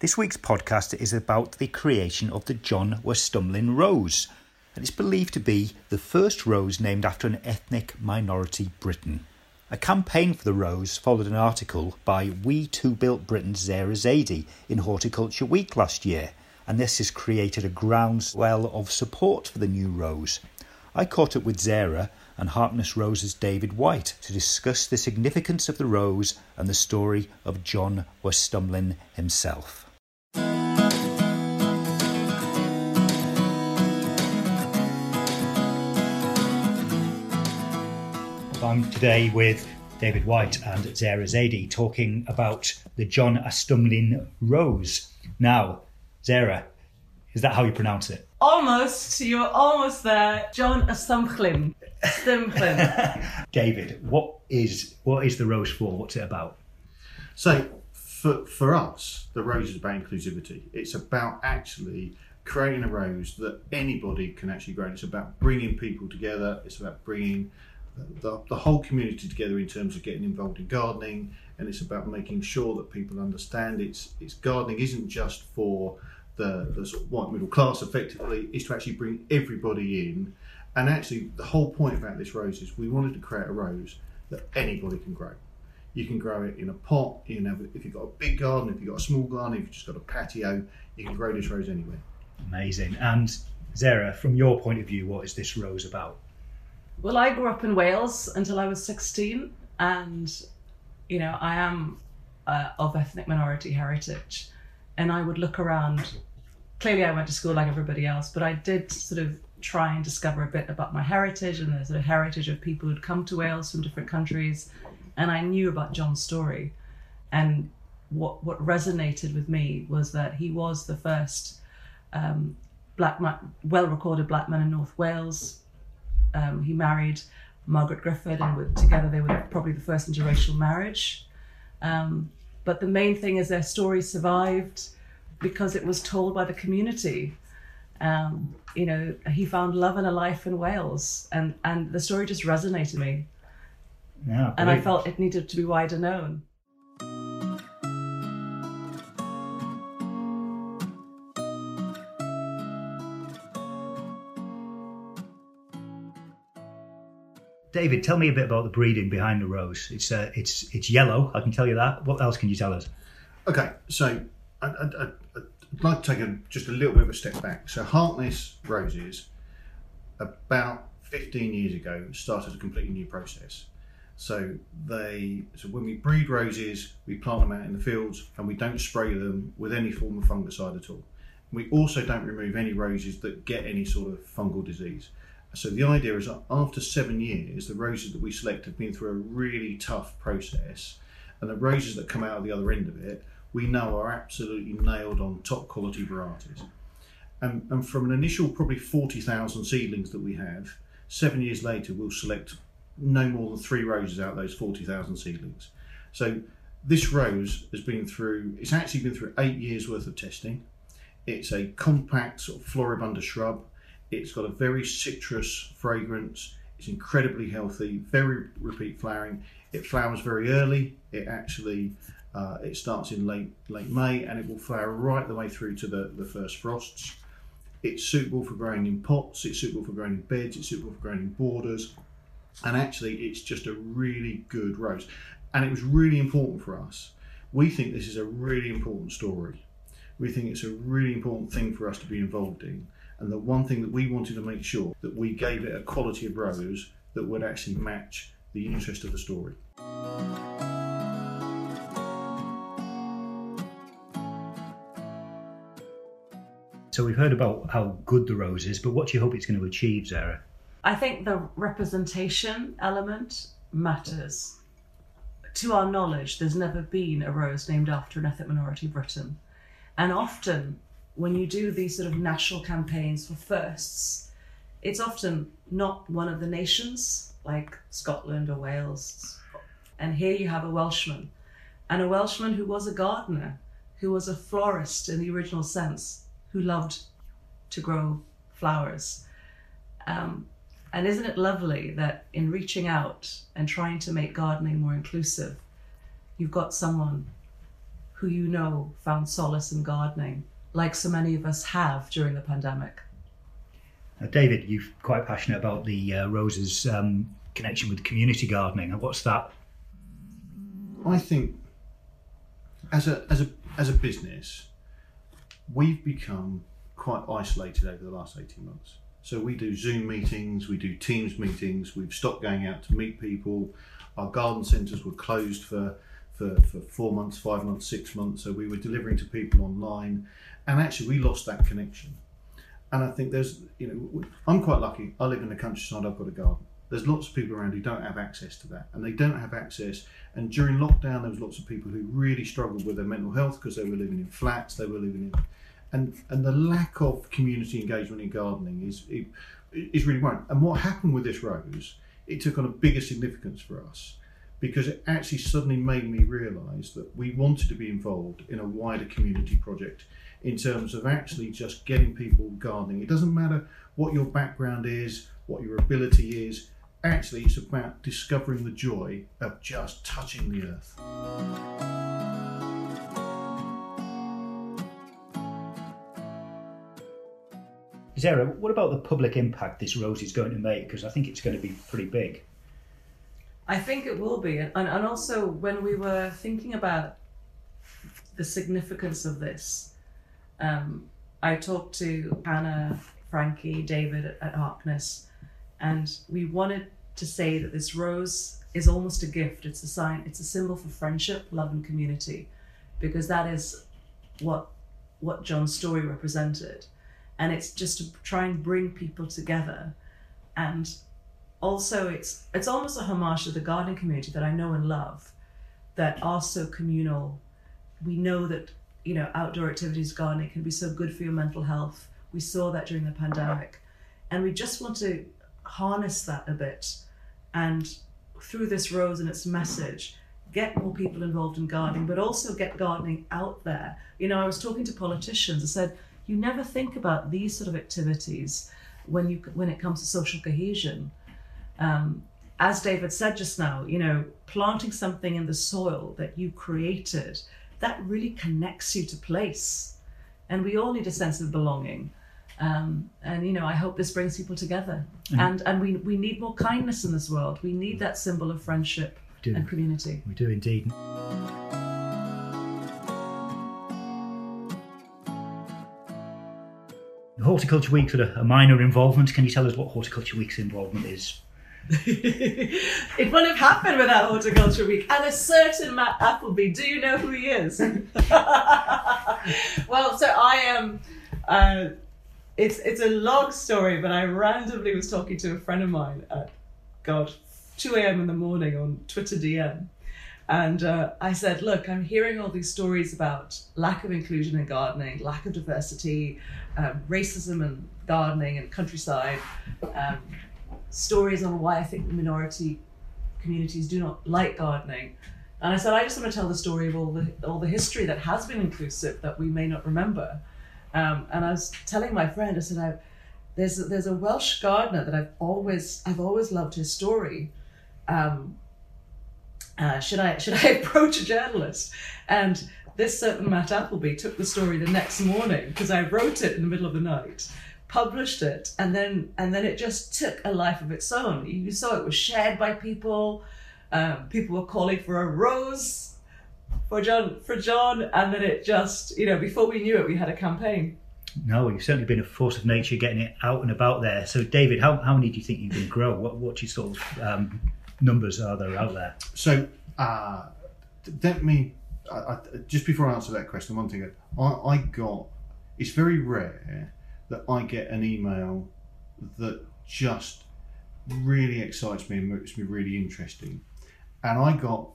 This week's podcast is about the creation of the John Ystumllyn Rose, and it's believed to be the first rose named after an ethnic minority Briton. A campaign for the rose followed an article by We Too Built Britain's Zehra Zaidi in Horticulture Week last year, and this has created a groundswell of support for the new rose. I caught up with Zehra and Harkness Rose's David White to discuss the significance of the rose and the story of John Ystumllyn himself. I'm today with David White and Zehra Zaidi talking about the John Astumlin Rose. Now, Zehra, is that how you pronounce it? Almost, you're almost there. John Ystumllyn. Stumlin. David, what is what is the rose for? What's it about? So, for, for us, the rose is about inclusivity. It's about actually creating a rose that anybody can actually grow. It's about bringing people together. It's about bringing the, the whole community together in terms of getting involved in gardening, and it's about making sure that people understand it's it's gardening isn't just for the, the sort of white middle class. Effectively, is to actually bring everybody in. And actually, the whole point about this rose is we wanted to create a rose that anybody can grow. You can grow it in a pot. You know, if you've got a big garden, if you've got a small garden, if you've just got a patio, you can grow this rose anywhere. Amazing. And Zehra, from your point of view, what is this rose about? Well, I grew up in Wales until I was 16, and you know, I am uh, of ethnic minority heritage, and I would look around. Clearly, I went to school like everybody else, but I did sort of try and discover a bit about my heritage and the sort of heritage of people who'd come to Wales from different countries, and I knew about John's story, and what what resonated with me was that he was the first um, black man, well recorded black man in North Wales um, he married Margaret Griffith, and with, together they were probably the first interracial marriage. Um, but the main thing is their story survived because it was told by the community. Um, you know, he found love and a life in Wales, and and the story just resonated with me. Yeah, and I felt it needed to be wider known. David, tell me a bit about the breeding behind the rose. It's uh, it's it's yellow. I can tell you that. What else can you tell us? Okay, so I, would like to take a, just a little bit of a step back. So Harkness roses, about 15 years ago, started a completely new process. So they so when we breed roses, we plant them out in the fields and we don't spray them with any form of fungicide at all. We also don't remove any roses that get any sort of fungal disease. So the idea is that after seven years, the roses that we select have been through a really tough process, and the roses that come out of the other end of it, we know are absolutely nailed on top quality varieties. And, and from an initial probably 40,000 seedlings that we have, seven years later, we'll select no more than three roses out of those 40,000 seedlings. So this rose has been through, it's actually been through eight years worth of testing. It's a compact sort of floribunda shrub. It's got a very citrus fragrance. It's incredibly healthy, very repeat flowering. It flowers very early. It actually uh, it starts in late late May and it will flower right the way through to the, the first frosts. It's suitable for growing in pots. It's suitable for growing in beds. It's suitable for growing in borders. And actually, it's just a really good rose. And it was really important for us. We think this is a really important story. We think it's a really important thing for us to be involved in. And the one thing that we wanted to make sure that we gave it a quality of rose that would actually match the interest of the story. So we've heard about how good the rose is, but what do you hope it's going to achieve, Zehra? I think the representation element matters. To our knowledge, there's never been a rose named after an ethnic minority Briton. And often, when you do these sort of national campaigns for firsts, it's often not one of the nations, like Scotland or Wales. And here you have a Welshman, and a Welshman who was a gardener, who was a florist in the original sense, who loved to grow flowers. Um, and isn't it lovely that in reaching out and trying to make gardening more inclusive, you've got someone who you know found solace in gardening, like so many of us have during the pandemic? Now, David, you're quite passionate about the uh, roses um, connection with community gardening. And what's that? I think as a as a as a business, we've become quite isolated over the last 18 months. So we do Zoom meetings, we do Teams meetings, we've stopped going out to meet people. Our garden centres were closed for, for, for four months, five months, six months. So we were delivering to people online. And actually, we lost that connection. And I think there's, you know, I'm quite lucky. I live in the countryside, I've got a garden. There's lots of people around who don't have access to that. And they don't have access. And during lockdown, there was lots of people who really struggled with their mental health because they were living in flats, they were living in and and the lack of community engagement in gardening is is really worrying. And what happened with this rose, it took on a bigger significance for us because it actually suddenly made me realise that we wanted to be involved in a wider community project in terms of actually just getting people gardening. It doesn't matter what your background is, what your ability is. Actually, it's about discovering the joy of just touching the earth. Zehra, what about the public impact this rose is going to make? Because I think it's going to be pretty big. I think it will be. And, and also, when we were thinking about the significance of this, um, I talked to Hannah, Frankie, David at, at Harkness, and we wanted to say that this rose is almost a gift. It's a sign, it's a symbol for friendship, love, and community, because that is what what John's story represented and it's just to try and bring people together and also it's it's almost a homage to the gardening community that I know and love that are so communal. We know that you know outdoor activities gardening can be so good for your mental health. We saw that during the pandemic. And we just want to harness that a bit and through this rose and its message get more people involved in gardening but also get gardening out there. You know i was talking to politicians. I said you never think about these sort of activities when you when it comes to social cohesion. Um, as David said just now, you know, planting something in the soil that you created, that really connects you to place. And we all need a sense of belonging. Um, and you know, I hope this brings people together. Mm-hmm. And and we we need more kindness in this world. We need that symbol of friendship and community. We do indeed. Horticulture Week's had a, a minor involvement. Can you tell us what Horticulture Week's involvement is? it wouldn't have happened without Horticulture Week. And a certain Matt Appleby. Do you know who he is? well, so I am. Uh, it's it's a long story, but I randomly was talking to a friend of mine at God 2 a.m. in the morning on Twitter DM, and uh, I said, Look, I'm hearing all these stories about lack of inclusion in gardening, lack of diversity, um, racism in gardening and countryside, um, stories on why I think the minority communities do not like gardening. And I said, I just want to tell the story of all the all the history that has been inclusive that we may not remember. Um, and I was telling my friend, I said, I, there's a, there's a Welsh gardener that I've always I've always loved his story. Um, uh, should I should I approach a journalist? And this certain Matt Appleby took the story the next morning because I wrote it in the middle of the night, published it, and then and then it just took a life of its own. You saw it was shared by people. Um, people were calling for a rose for John for John, and then it just you know before we knew it, we had a campaign. No, you've certainly been a force of nature getting it out and about there. So, David, how, how many do you think you can grow? What what your sort of um, numbers are there out there? So, uh, let me I, I, just before I answer that question, one thing I, I got. It's very rare that I get an email that just really excites me and makes me really interesting. And I got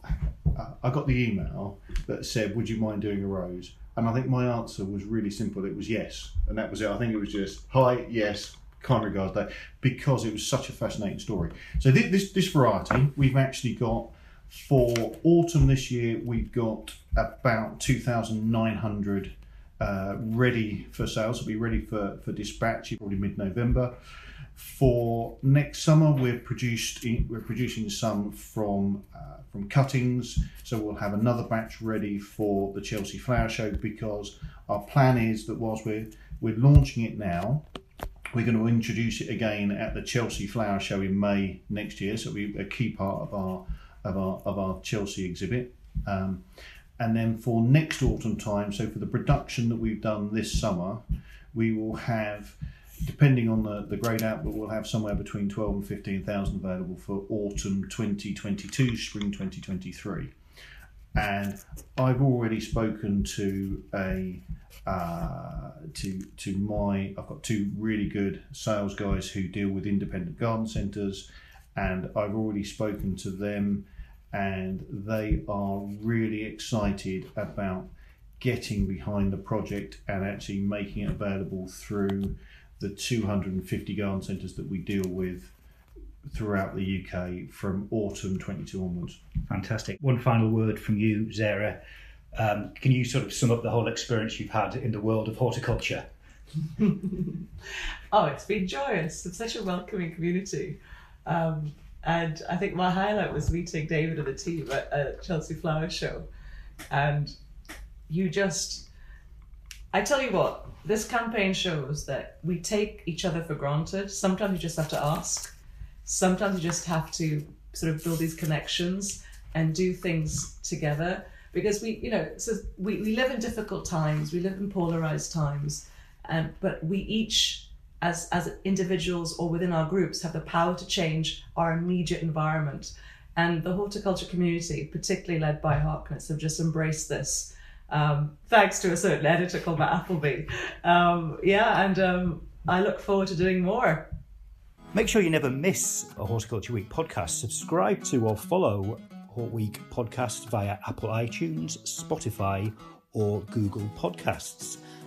uh, I got the email that said, "Would you mind doing a rose?" And I think my answer was really simple. It was yes, and that was it. I think it was just hi, yes, kind regards that because it was such a fascinating story. So this this, this variety, we've actually got for autumn this year, we've got about 2,900 uh, ready for sales. It'll be ready for, for dispatch probably mid-November. For next summer, we're produced we're producing some from uh, from cuttings, so we'll have another batch ready for the Chelsea Flower Show because our plan is that whilst we're we're launching it now, we're going to introduce it again at the Chelsea Flower Show in May next year. So it'll be a key part of our of our of our Chelsea exhibit. Um, and then for next autumn time, so for the production that we've done this summer, we will have, depending on the, the grade output, we'll have somewhere between 12 and 15,000 available for autumn 2022, spring 2023. And I've already spoken to a uh, to to my I've got two really good sales guys who deal with independent garden centres, and I've already spoken to them and they are really excited about getting behind the project and actually making it available through the 250 garden centres that we deal with throughout the UK from autumn 22 onwards. Fantastic. One final word from you, Zehra. Um, can you sort of sum up the whole experience you've had in the world of horticulture? oh, it's been joyous. It's such a welcoming community. Um, and I think my highlight was meeting David and the team at a Chelsea Flower Show. And you just, I tell you what, this campaign shows that we take each other for granted. Sometimes you just have to ask. Sometimes you just have to sort of build these connections and do things together. Because we, you know, so we, we live in difficult times, we live in polarized times, and but we each as as individuals or within our groups have the power to change our immediate environment. And the horticulture community, particularly led by Harkness, have just embraced this. Um, thanks to a certain editor called Matt Appleby. Um, yeah, and um, I look forward to doing more. Make sure you never miss a Horticulture Week podcast. Subscribe to or follow Hort Week podcast via Apple iTunes, Spotify, or Google Podcasts.